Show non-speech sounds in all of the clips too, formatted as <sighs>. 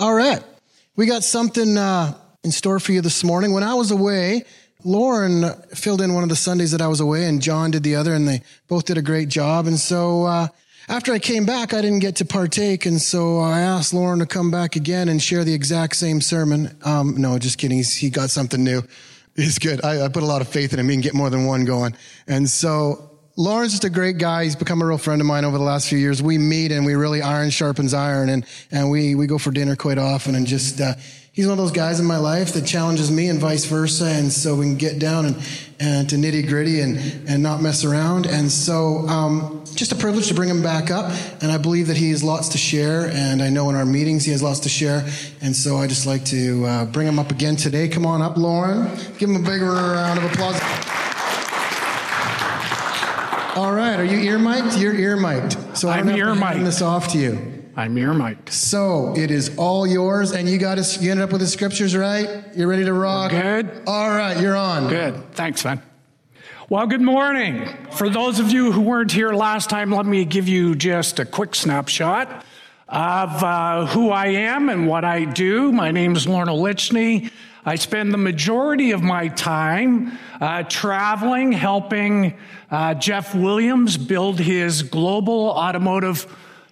All right. We got something uh, in store for you this morning. When I was away, Lauren filled in one of the Sundays that I was away, and John did the other, and they both did a great job. And so uh, after I came back, I didn't get to partake, and so I asked Lauren to come back again and share the exact same sermon. Um, no, just kidding. He's, he got something new. He's good. I, I put a lot of faith in him. He can get more than one going. And so Lauren's just a great guy. He's become a real friend of mine over the last few years. We meet and we really iron sharpens iron and, and we, we go for dinner quite often and just, uh, he's one of those guys in my life that challenges me and vice versa. And so we can get down and, and to nitty gritty and, and not mess around. And so, um, just a privilege to bring him back up. And I believe that he has lots to share. And I know in our meetings he has lots to share. And so I just like to, uh, bring him up again today. Come on up, Lauren. Give him a big round of applause. All right, are you ear mic'd? You're ear mic'd. So I'm ear mic'd. this off to you. I'm ear mic'd. So it is all yours, and you got us. You ended up with the scriptures, right? You're ready to rock. Good. All right, you're on. Good. Thanks, man. Well, good morning. For those of you who weren't here last time, let me give you just a quick snapshot of uh, who I am and what I do. My name is Lorna Litchney. I spend the majority of my time uh, traveling, helping uh, Jeff Williams build his global automotive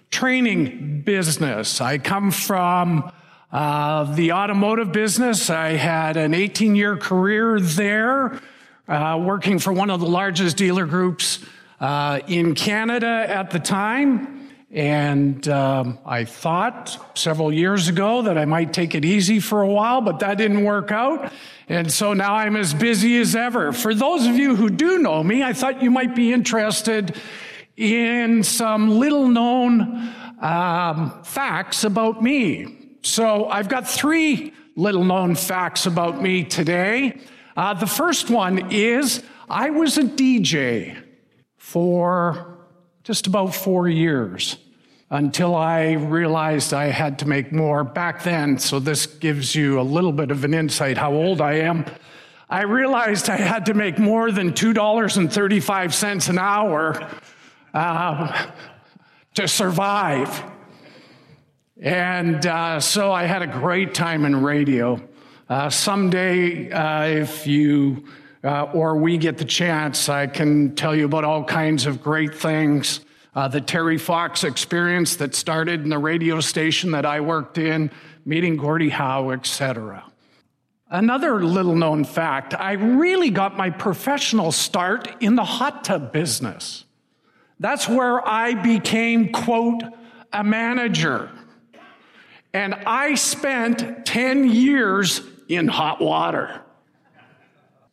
training business. I come from uh, the automotive business. I had an 18 year career there, uh, working for one of the largest dealer groups uh, in Canada at the time. And um, I thought several years ago that I might take it easy for a while, but that didn't work out. And so now I'm as busy as ever. For those of you who do know me, I thought you might be interested in some little known um, facts about me. So I've got three little known facts about me today. Uh, the first one is I was a DJ for just about four years until I realized I had to make more back then. So this gives you a little bit of an insight how old I am. I realized I had to make more than $2.35 an hour uh, to survive. And uh, so I had a great time in radio. Uh, someday, uh, if you uh, or we get the chance, I can tell you about all kinds of great things. Uh, the Terry Fox experience that started in the radio station that I worked in, meeting Gordie Howe, etc. Another little known fact I really got my professional start in the hot tub business. That's where I became, quote, a manager. And I spent 10 years in hot water,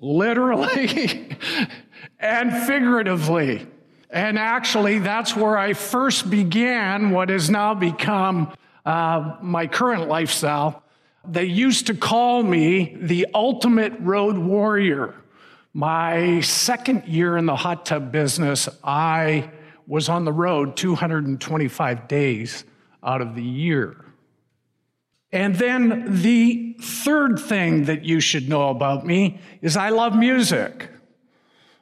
literally <laughs> and figuratively. And actually, that's where I first began what has now become uh, my current lifestyle. They used to call me the ultimate road warrior. My second year in the hot tub business, I was on the road 225 days out of the year. And then the third thing that you should know about me is I love music.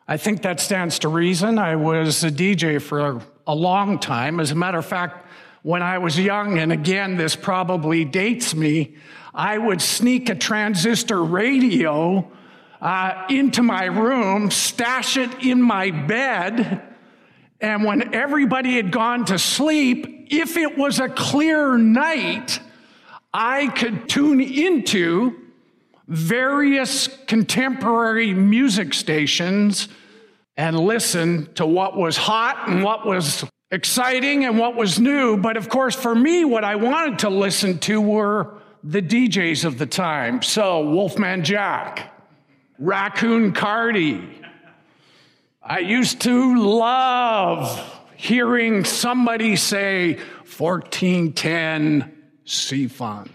I think that stands to reason. I was a DJ for a long time. As a matter of fact, when I was young, and again, this probably dates me, I would sneak a transistor radio uh, into my room, stash it in my bed, and when everybody had gone to sleep, if it was a clear night, I could tune into various contemporary music stations and listen to what was hot and what was exciting and what was new. But of course, for me, what I wanted to listen to were the DJs of the time. So, Wolfman Jack, Raccoon Cardi. I used to love hearing somebody say 1410 C Fun.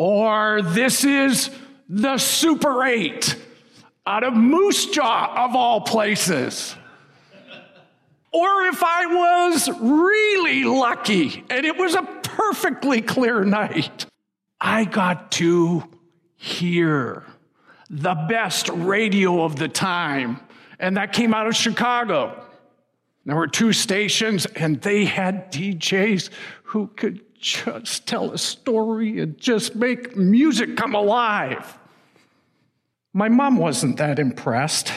Or this is the Super 8 out of Moose Jaw, of all places. Or if I was really lucky and it was a perfectly clear night, I got to hear the best radio of the time. And that came out of Chicago. There were two stations, and they had DJs who could just tell a story and just make music come alive. My mom wasn't that impressed.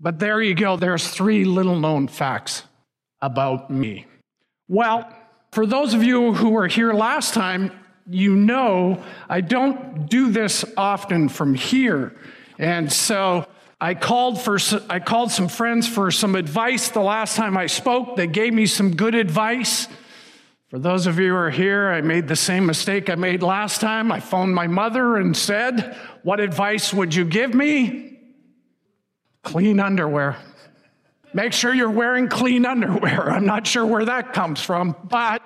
But there you go, there's three little known facts about me. Well, for those of you who were here last time, you know I don't do this often from here. And so I called for I called some friends for some advice the last time I spoke. They gave me some good advice. For those of you who are here, I made the same mistake I made last time. I phoned my mother and said, "What advice would you give me?" Clean underwear. Make sure you're wearing clean underwear. <laughs> I'm not sure where that comes from, but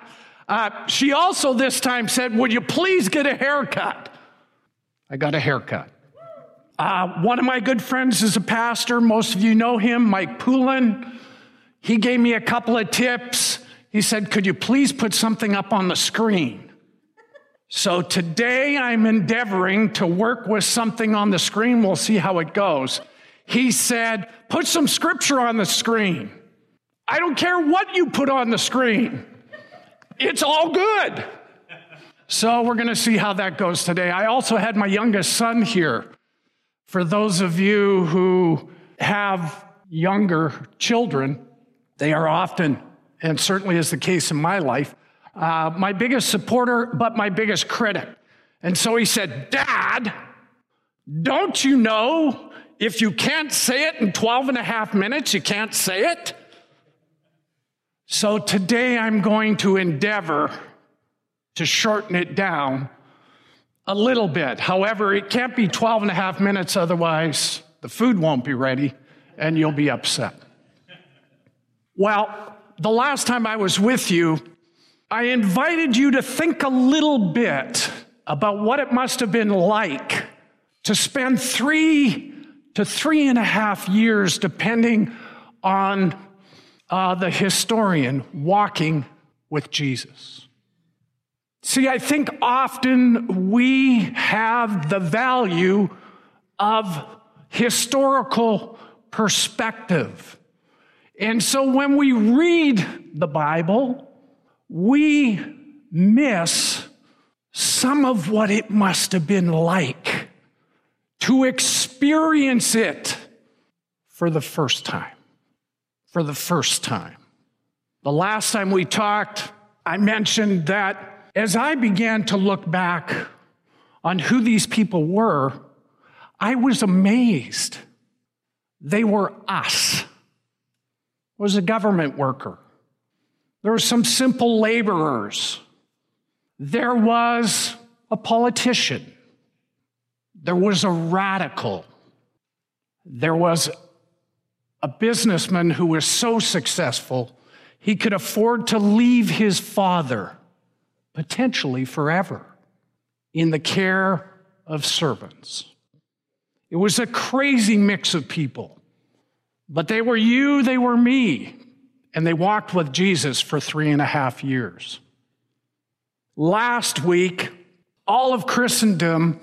uh, she also this time said, Would you please get a haircut? I got a haircut. Uh, one of my good friends is a pastor. Most of you know him, Mike Poulin. He gave me a couple of tips. He said, Could you please put something up on the screen? So today I'm endeavoring to work with something on the screen. We'll see how it goes. He said, Put some scripture on the screen. I don't care what you put on the screen, it's all good. So we're going to see how that goes today. I also had my youngest son here. For those of you who have younger children, they are often, and certainly is the case in my life, uh, my biggest supporter, but my biggest critic. And so he said, Dad, don't you know if you can't say it in 12 and a half minutes, you can't say it? So today I'm going to endeavor to shorten it down a little bit. However, it can't be 12 and a half minutes, otherwise, the food won't be ready and you'll be upset. Well, the last time I was with you, I invited you to think a little bit about what it must have been like to spend three to three and a half years, depending on uh, the historian, walking with Jesus. See, I think often we have the value of historical perspective. And so when we read the Bible, we miss some of what it must have been like to experience it for the first time. For the first time. The last time we talked, I mentioned that as I began to look back on who these people were, I was amazed. They were us. Was a government worker. There were some simple laborers. There was a politician. There was a radical. There was a businessman who was so successful he could afford to leave his father potentially forever, in the care of servants. It was a crazy mix of people, but they were you, they were me, and they walked with Jesus for three and a half years. Last week, all of Christendom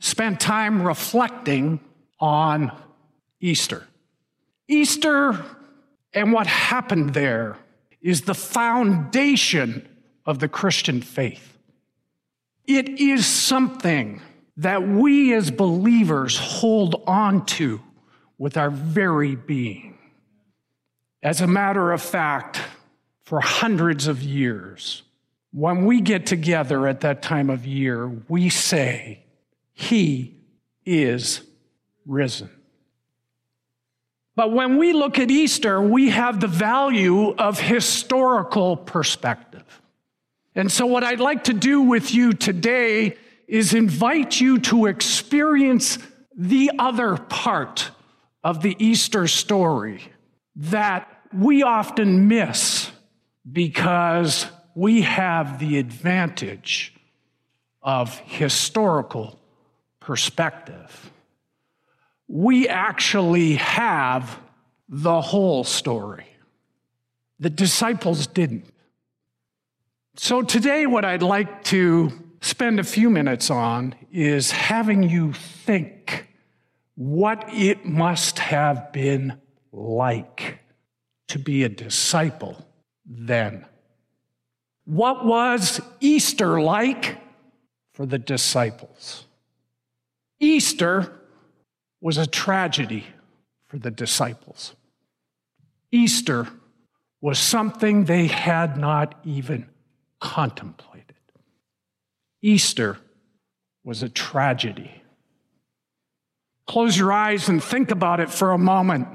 spent time reflecting on Easter. Easter and what happened there is the foundation of the Christian faith. It is something that we as believers hold on to with our very being. As a matter of fact, for hundreds of years, when we get together at that time of year, we say, He is risen. But when we look at Easter, we have the value of historical perspective. And so, what I'd like to do with you today is invite you to experience the other part of the Easter story that we often miss because we have the advantage of historical perspective. We actually have the whole story. The disciples didn't. So, today, what I'd like to spend a few minutes on is having you think what it must have been like to be a disciple then. What was Easter like for the disciples? Easter was a tragedy for the disciples. Easter was something they had not even contemplated. Easter was a tragedy. Close your eyes and think about it for a moment.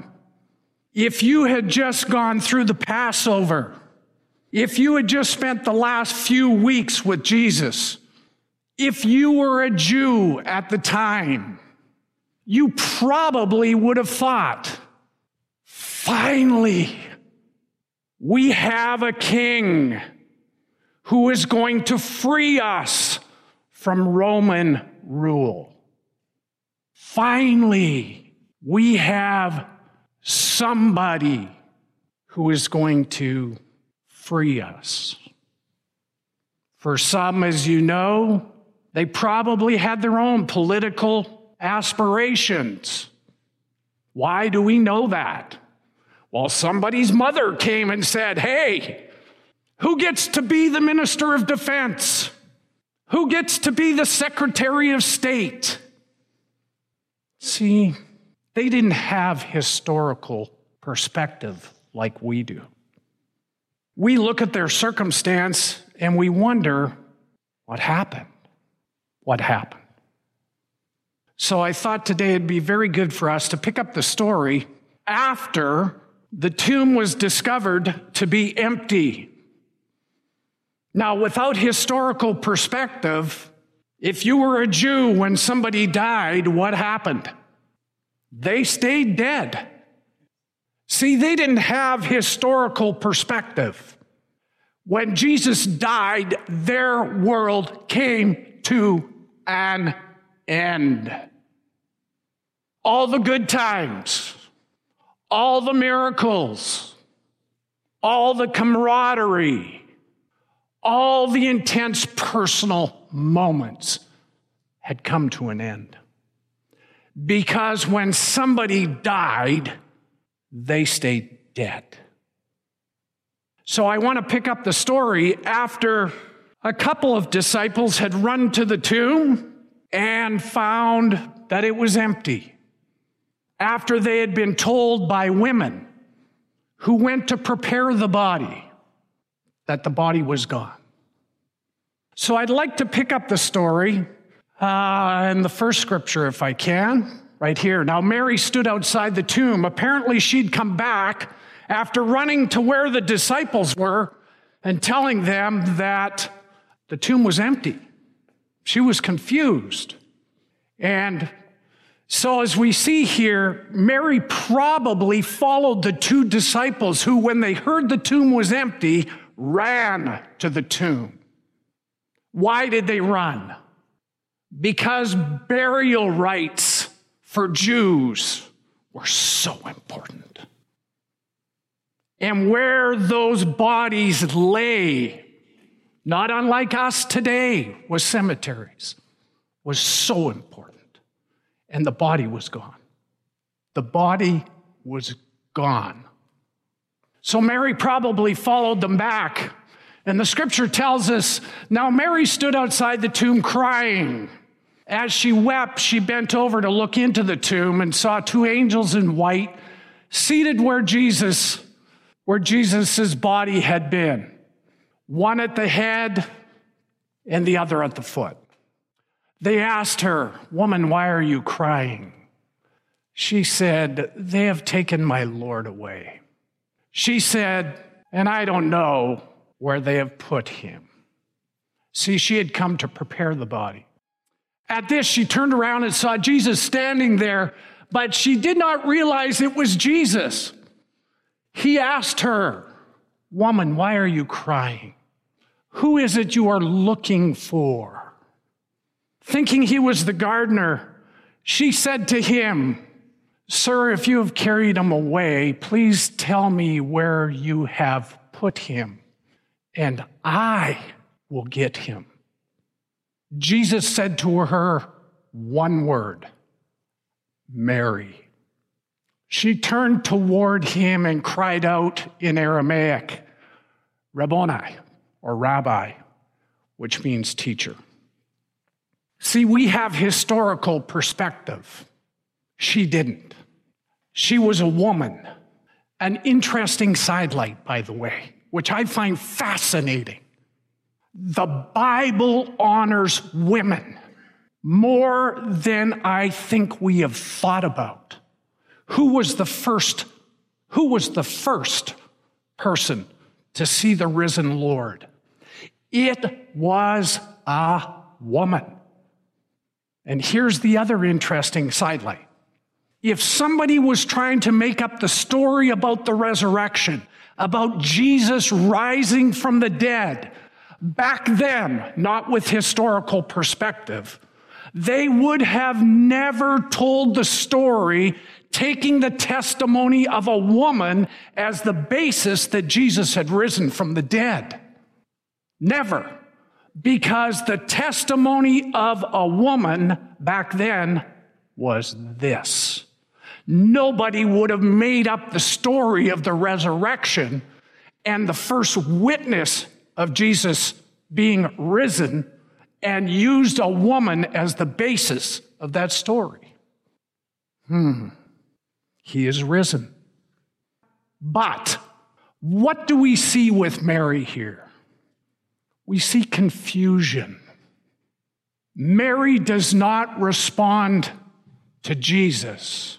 If you had just gone through the Passover, if you had just spent the last few weeks with Jesus, if you were a Jew at the time, you probably would have thought, finally, we have a king who is going to free us from Roman rule. Finally, we have somebody who is going to free us. For some, as you know, they probably had their own political aspirations. Why do we know that? Well, somebody's mother came and said, Hey, who gets to be the minister of defense? Who gets to be the secretary of state? See, they didn't have historical perspective like we do. We look at their circumstance and we wonder what happened? What happened? So I thought today it'd be very good for us to pick up the story after the tomb was discovered to be empty. Now, without historical perspective, if you were a Jew when somebody died, what happened? They stayed dead. See, they didn't have historical perspective. When Jesus died, their world came to an end. All the good times, all the miracles, all the camaraderie, all the intense personal moments had come to an end. Because when somebody died, they stayed dead. So I want to pick up the story after a couple of disciples had run to the tomb and found that it was empty. After they had been told by women who went to prepare the body that the body was gone. So I'd like to pick up the story uh, in the first scripture, if I can, right here. Now, Mary stood outside the tomb. Apparently, she'd come back after running to where the disciples were and telling them that the tomb was empty. She was confused. And so, as we see here, Mary probably followed the two disciples who, when they heard the tomb was empty, ran to the tomb. Why did they run? Because burial rites for Jews were so important. And where those bodies lay, not unlike us today, was cemeteries, was so important. And the body was gone. The body was gone. So Mary probably followed them back. And the scripture tells us now Mary stood outside the tomb crying. As she wept, she bent over to look into the tomb and saw two angels in white seated where Jesus where Jesus' body had been one at the head and the other at the foot. They asked her, Woman, why are you crying? She said, They have taken my Lord away. She said, And I don't know where they have put him. See, she had come to prepare the body. At this, she turned around and saw Jesus standing there, but she did not realize it was Jesus. He asked her, Woman, why are you crying? Who is it you are looking for? Thinking he was the gardener, she said to him, Sir, if you have carried him away, please tell me where you have put him, and I will get him. Jesus said to her one word Mary. She turned toward him and cried out in Aramaic, Rabboni, or rabbi, which means teacher. See, we have historical perspective. She didn't. She was a woman. An interesting sidelight, by the way, which I find fascinating. The Bible honors women more than I think we have thought about. Who was the first? Who was the first person to see the risen Lord? It was a woman. And here's the other interesting sidelight. If somebody was trying to make up the story about the resurrection, about Jesus rising from the dead, back then, not with historical perspective, they would have never told the story taking the testimony of a woman as the basis that Jesus had risen from the dead. Never. Because the testimony of a woman back then was this. Nobody would have made up the story of the resurrection and the first witness of Jesus being risen and used a woman as the basis of that story. Hmm. He is risen. But what do we see with Mary here? we see confusion. Mary does not respond to Jesus.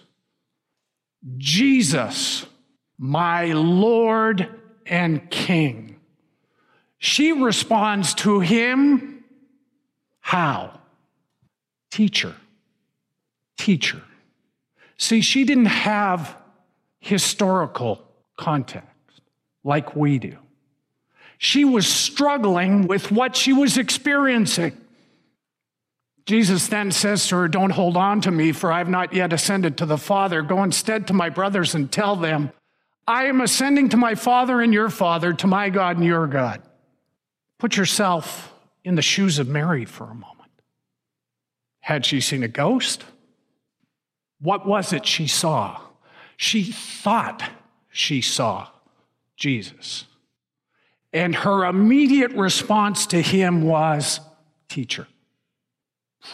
Jesus, my Lord and King. She responds to him how? Teacher. Teacher. See, she didn't have historical context like we do. She was struggling with what she was experiencing. Jesus then says to her, Don't hold on to me, for I have not yet ascended to the Father. Go instead to my brothers and tell them, I am ascending to my Father and your Father, to my God and your God. Put yourself in the shoes of Mary for a moment. Had she seen a ghost? What was it she saw? She thought she saw Jesus. And her immediate response to him was, Teacher.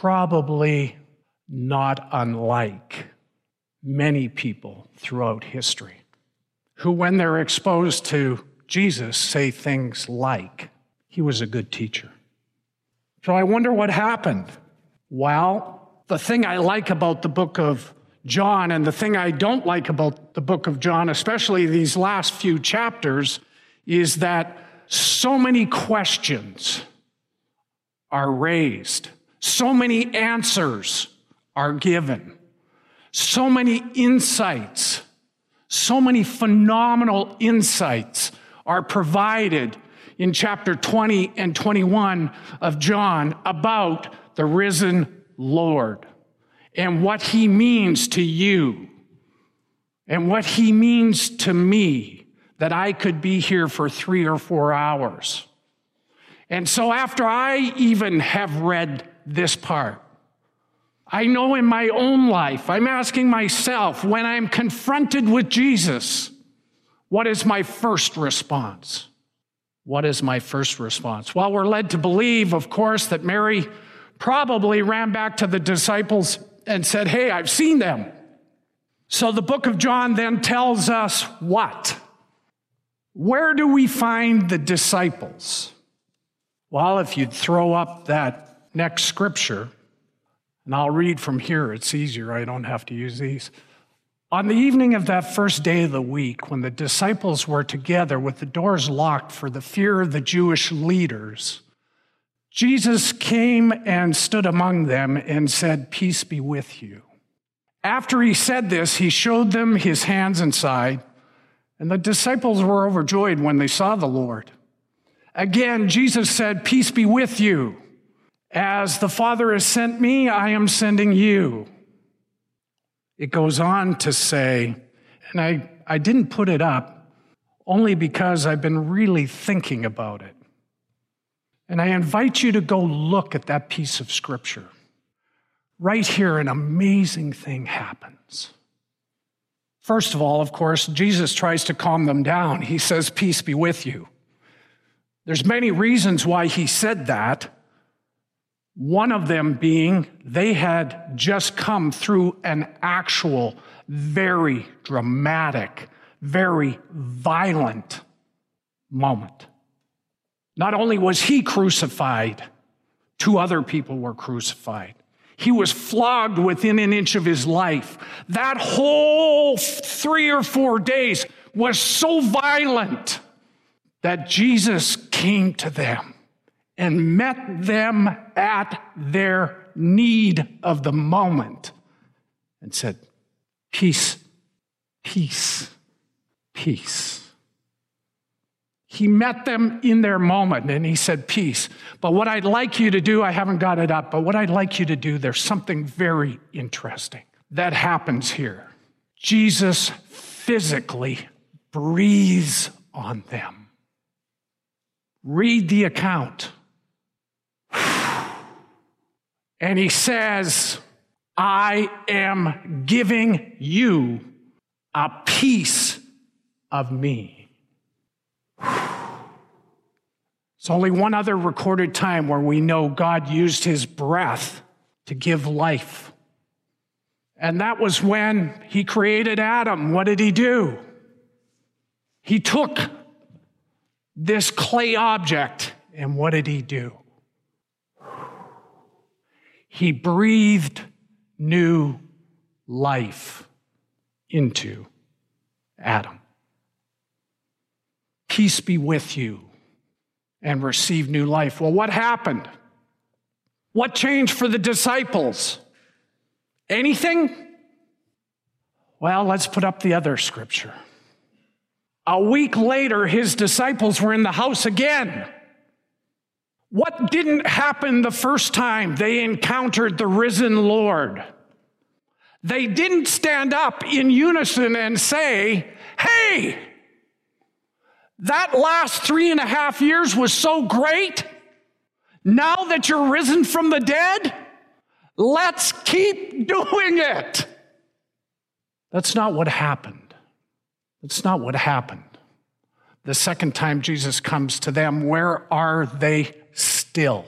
Probably not unlike many people throughout history who, when they're exposed to Jesus, say things like, He was a good teacher. So I wonder what happened. Well, the thing I like about the book of John and the thing I don't like about the book of John, especially these last few chapters, is that so many questions are raised, so many answers are given, so many insights, so many phenomenal insights are provided in chapter 20 and 21 of John about the risen Lord and what he means to you and what he means to me that I could be here for three or four hours. And so, after I even have read this part, I know in my own life, I'm asking myself when I'm confronted with Jesus, what is my first response? What is my first response? Well, we're led to believe, of course, that Mary probably ran back to the disciples and said, Hey, I've seen them. So the book of John then tells us what? Where do we find the disciples? Well, if you'd throw up that next scripture, and I'll read from here, it's easier, I don't have to use these. On the evening of that first day of the week, when the disciples were together with the doors locked for the fear of the Jewish leaders, Jesus came and stood among them and said, Peace be with you. After he said this, he showed them his hands and side. And the disciples were overjoyed when they saw the Lord. Again, Jesus said, Peace be with you. As the Father has sent me, I am sending you. It goes on to say, and I, I didn't put it up only because I've been really thinking about it. And I invite you to go look at that piece of scripture. Right here, an amazing thing happens. First of all, of course, Jesus tries to calm them down. He says, Peace be with you. There's many reasons why he said that. One of them being they had just come through an actual, very dramatic, very violent moment. Not only was he crucified, two other people were crucified. He was flogged within an inch of his life. That whole three or four days was so violent that Jesus came to them and met them at their need of the moment and said, Peace, peace, peace. He met them in their moment and he said, Peace. But what I'd like you to do, I haven't got it up, but what I'd like you to do, there's something very interesting that happens here. Jesus physically breathes on them. Read the account. <sighs> And he says, I am giving you a piece of me. <sighs> It's only one other recorded time where we know God used his breath to give life. And that was when he created Adam. What did he do? He took this clay object, and what did he do? He breathed new life into Adam. Peace be with you and receive new life. Well, what happened? What changed for the disciples? Anything? Well, let's put up the other scripture. A week later, his disciples were in the house again. What didn't happen the first time they encountered the risen Lord? They didn't stand up in unison and say, Hey, that last three and a half years was so great. Now that you're risen from the dead, let's keep doing it. That's not what happened. That's not what happened. The second time Jesus comes to them, where are they still?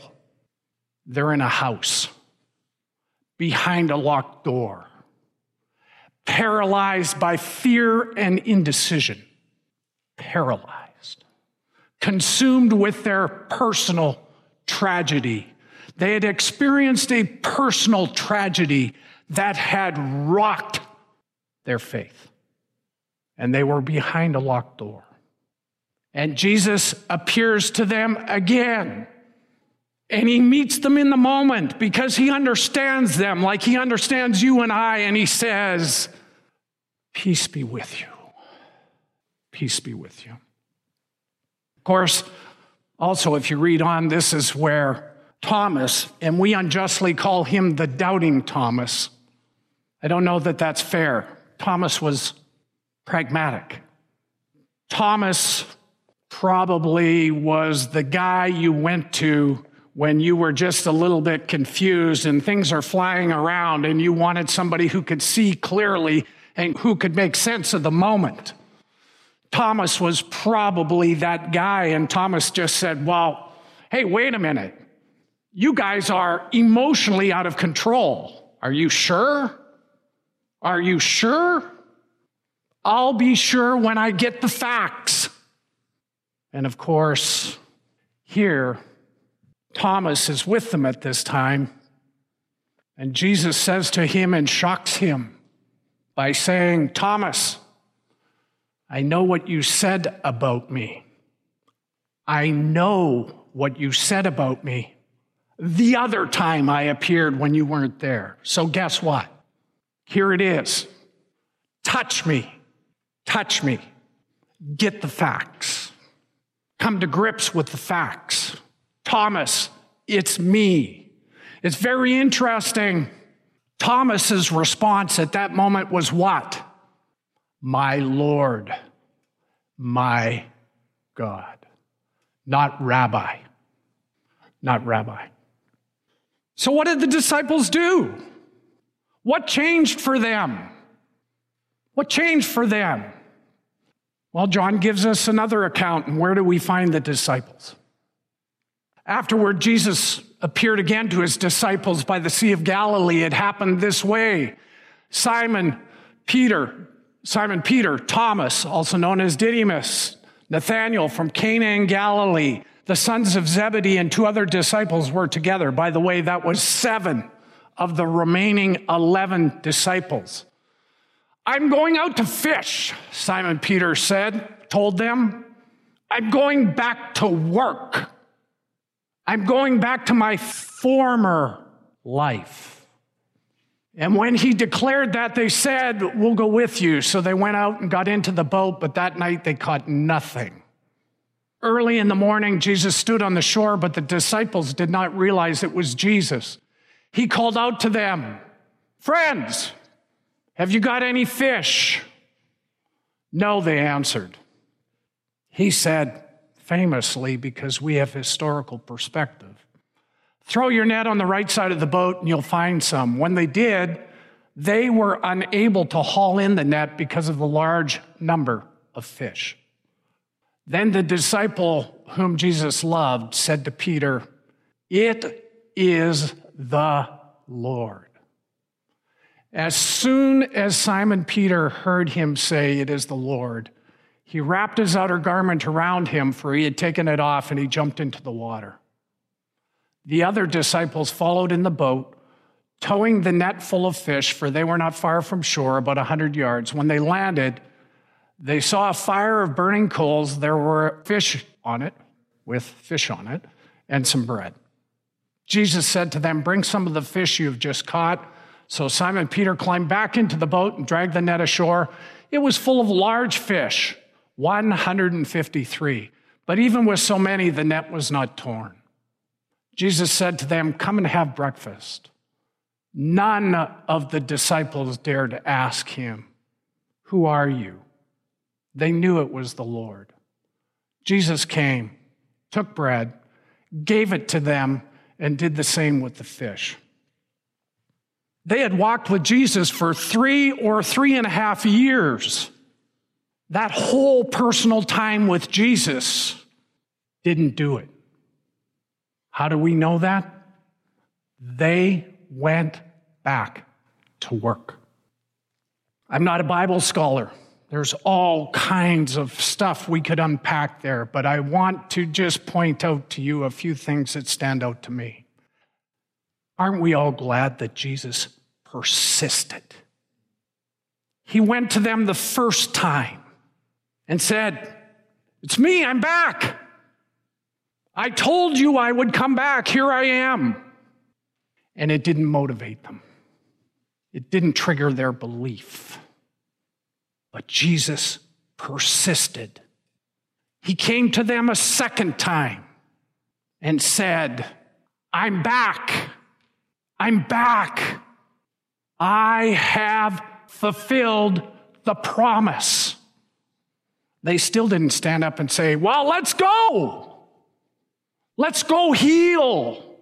They're in a house behind a locked door, paralyzed by fear and indecision. Paralyzed, consumed with their personal tragedy. They had experienced a personal tragedy that had rocked their faith. And they were behind a locked door. And Jesus appears to them again. And he meets them in the moment because he understands them like he understands you and I. And he says, Peace be with you. Peace be with you. Of course, also, if you read on, this is where Thomas, and we unjustly call him the doubting Thomas. I don't know that that's fair. Thomas was pragmatic. Thomas probably was the guy you went to when you were just a little bit confused and things are flying around and you wanted somebody who could see clearly and who could make sense of the moment. Thomas was probably that guy, and Thomas just said, Well, hey, wait a minute. You guys are emotionally out of control. Are you sure? Are you sure? I'll be sure when I get the facts. And of course, here, Thomas is with them at this time. And Jesus says to him and shocks him by saying, Thomas, I know what you said about me. I know what you said about me the other time I appeared when you weren't there. So, guess what? Here it is. Touch me. Touch me. Get the facts. Come to grips with the facts. Thomas, it's me. It's very interesting. Thomas's response at that moment was what? My Lord, my God. Not rabbi. Not rabbi. So, what did the disciples do? What changed for them? What changed for them? Well, John gives us another account. And where do we find the disciples? Afterward, Jesus appeared again to his disciples by the Sea of Galilee. It happened this way. Simon Peter, Simon Peter, Thomas, also known as Didymus, Nathanael from Cana in Galilee, the sons of Zebedee, and two other disciples were together. By the way, that was seven of the remaining 11 disciples. I'm going out to fish, Simon Peter said, told them. I'm going back to work. I'm going back to my former life. And when he declared that, they said, We'll go with you. So they went out and got into the boat, but that night they caught nothing. Early in the morning, Jesus stood on the shore, but the disciples did not realize it was Jesus. He called out to them, Friends, have you got any fish? No, they answered. He said, famously, because we have historical perspective, throw your net on the right side of the boat and you'll find some. When they did, they were unable to haul in the net because of the large number of fish. Then the disciple whom Jesus loved said to Peter, It is the Lord. As soon as Simon Peter heard him say, It is the Lord, he wrapped his outer garment around him, for he had taken it off, and he jumped into the water. The other disciples followed in the boat, towing the net full of fish, for they were not far from shore, about a hundred yards. When they landed, they saw a fire of burning coals. There were fish on it, with fish on it, and some bread. Jesus said to them, Bring some of the fish you have just caught. So Simon Peter climbed back into the boat and dragged the net ashore. It was full of large fish, 153. But even with so many, the net was not torn. Jesus said to them, Come and have breakfast. None of the disciples dared ask him, Who are you? They knew it was the Lord. Jesus came, took bread, gave it to them, and did the same with the fish. They had walked with Jesus for three or three and a half years. That whole personal time with Jesus didn't do it. How do we know that? They went back to work. I'm not a Bible scholar. There's all kinds of stuff we could unpack there, but I want to just point out to you a few things that stand out to me. Aren't we all glad that Jesus persisted? He went to them the first time and said, It's me, I'm back. I told you I would come back. Here I am. And it didn't motivate them, it didn't trigger their belief. But Jesus persisted. He came to them a second time and said, I'm back. I'm back. I have fulfilled the promise. They still didn't stand up and say, Well, let's go. Let's go heal.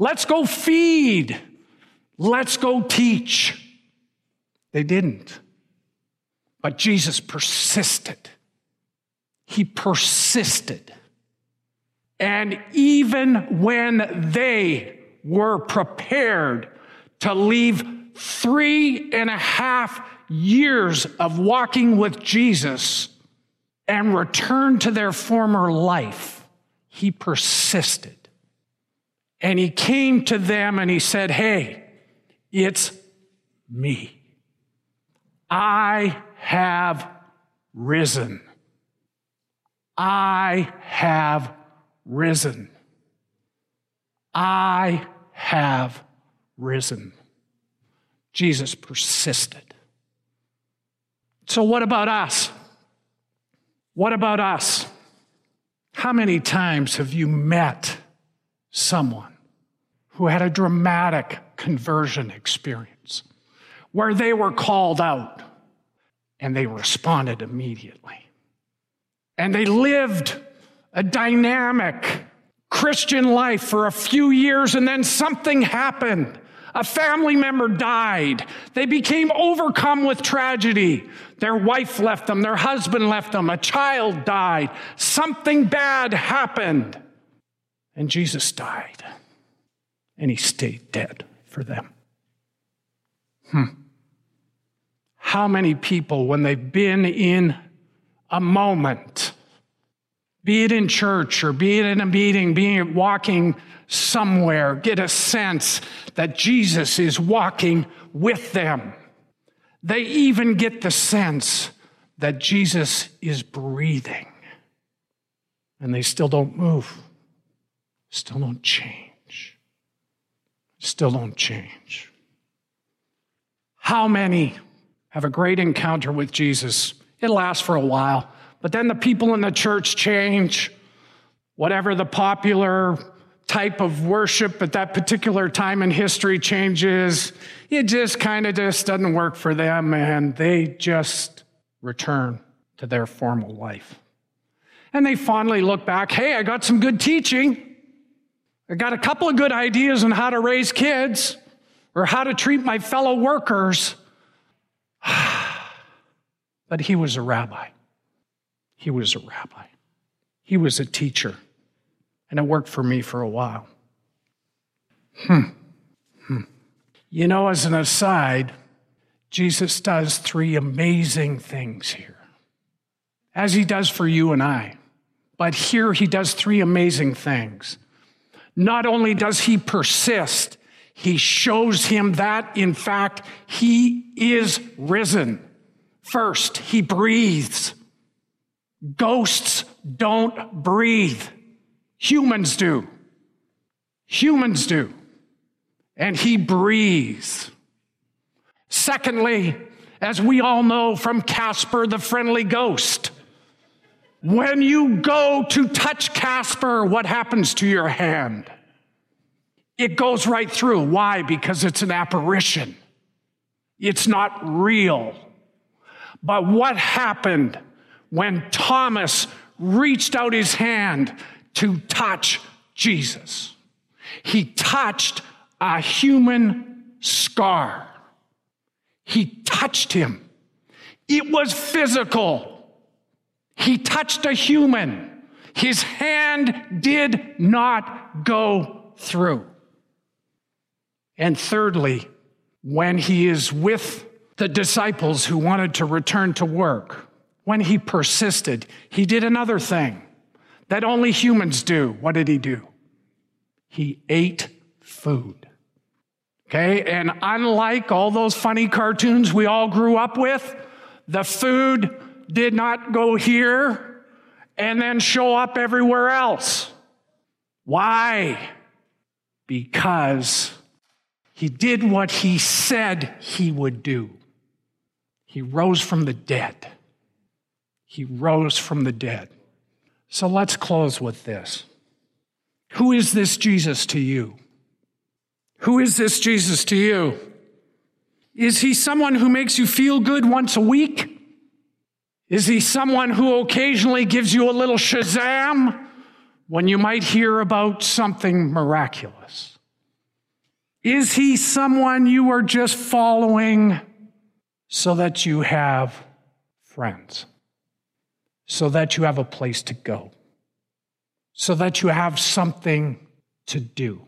Let's go feed. Let's go teach. They didn't. But Jesus persisted. He persisted. And even when they were prepared to leave three and a half years of walking with Jesus and return to their former life, he persisted. And he came to them and he said, Hey, it's me. I have risen. I have risen. I have risen. Jesus persisted. So, what about us? What about us? How many times have you met someone who had a dramatic conversion experience where they were called out and they responded immediately? And they lived a dynamic Christian life for a few years, and then something happened. A family member died. They became overcome with tragedy. Their wife left them, their husband left them, a child died. Something bad happened. And Jesus died, and he stayed dead for them. Hmm. How many people, when they've been in a moment, be it in church or be it in a meeting, be it walking somewhere, get a sense that Jesus is walking with them. They even get the sense that Jesus is breathing. And they still don't move, still don't change, still don't change. How many have a great encounter with Jesus? It lasts for a while, but then the people in the church change. Whatever the popular type of worship at that particular time in history changes, it just kind of just doesn't work for them and they just return to their formal life. And they fondly look back, hey, I got some good teaching. I got a couple of good ideas on how to raise kids or how to treat my fellow workers. <sighs> but he was a rabbi. He was a rabbi. He was a teacher. And it worked for me for a while. Hmm. hmm. You know, as an aside, Jesus does three amazing things here, as he does for you and I. But here he does three amazing things. Not only does he persist, he shows him that, in fact, he is risen. First, he breathes. Ghosts don't breathe. Humans do. Humans do. And he breathes. Secondly, as we all know from Casper the Friendly Ghost, when you go to touch Casper, what happens to your hand? It goes right through. Why? Because it's an apparition. It's not real. But what happened when Thomas reached out his hand to touch Jesus. He touched a human scar. He touched him. It was physical. He touched a human. His hand did not go through. And thirdly, when he is with the disciples who wanted to return to work, when he persisted, he did another thing that only humans do. What did he do? He ate food. Okay, and unlike all those funny cartoons we all grew up with, the food did not go here and then show up everywhere else. Why? Because he did what he said he would do. He rose from the dead. He rose from the dead. So let's close with this. Who is this Jesus to you? Who is this Jesus to you? Is he someone who makes you feel good once a week? Is he someone who occasionally gives you a little shazam when you might hear about something miraculous? Is he someone you are just following so that you have friends? So that you have a place to go, so that you have something to do?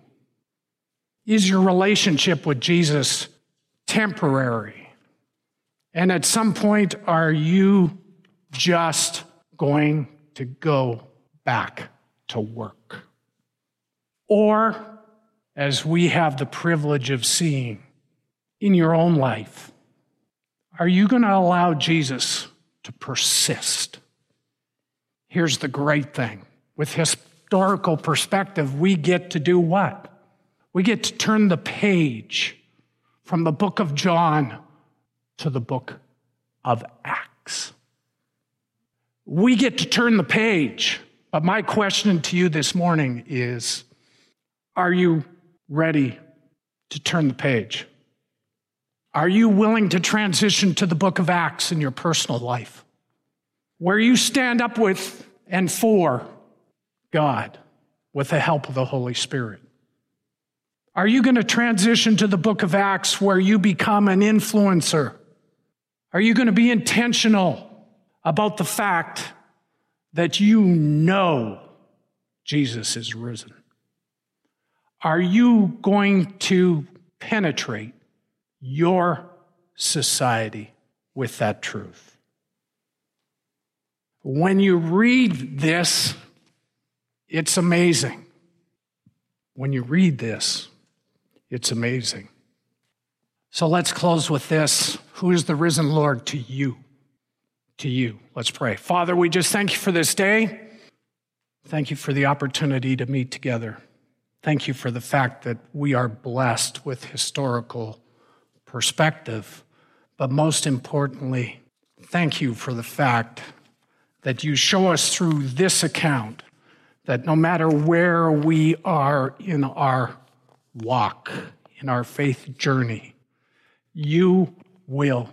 Is your relationship with Jesus temporary? And at some point, are you just going to go back to work? Or, as we have the privilege of seeing in your own life, are you going to allow Jesus to persist? Here's the great thing with historical perspective, we get to do what? We get to turn the page from the book of John to the book of Acts. We get to turn the page. But my question to you this morning is Are you ready to turn the page? Are you willing to transition to the book of Acts in your personal life? Where you stand up with and for God with the help of the Holy Spirit? Are you going to transition to the book of Acts where you become an influencer? Are you going to be intentional about the fact that you know Jesus is risen? are you going to penetrate your society with that truth? When you read this, it's amazing. When you read this, it's amazing. So let's close with this. Who is the risen Lord to you? To you. Let's pray. Father, we just thank you for this day. Thank you for the opportunity to meet together. Thank you for the fact that we are blessed with historical perspective. But most importantly, thank you for the fact that you show us through this account that no matter where we are in our walk, in our faith journey, you will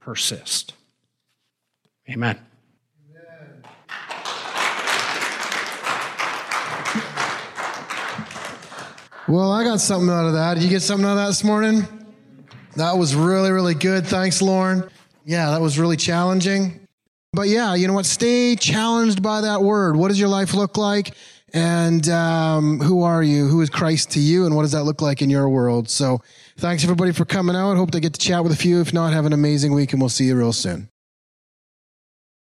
persist. Amen. Well, I got something out of that. Did you get something out of that this morning? That was really, really good. Thanks, Lauren. Yeah, that was really challenging. But yeah, you know what? Stay challenged by that word. What does your life look like? And um, who are you? Who is Christ to you? And what does that look like in your world? So thanks everybody for coming out. Hope to get to chat with a few. If not, have an amazing week and we'll see you real soon.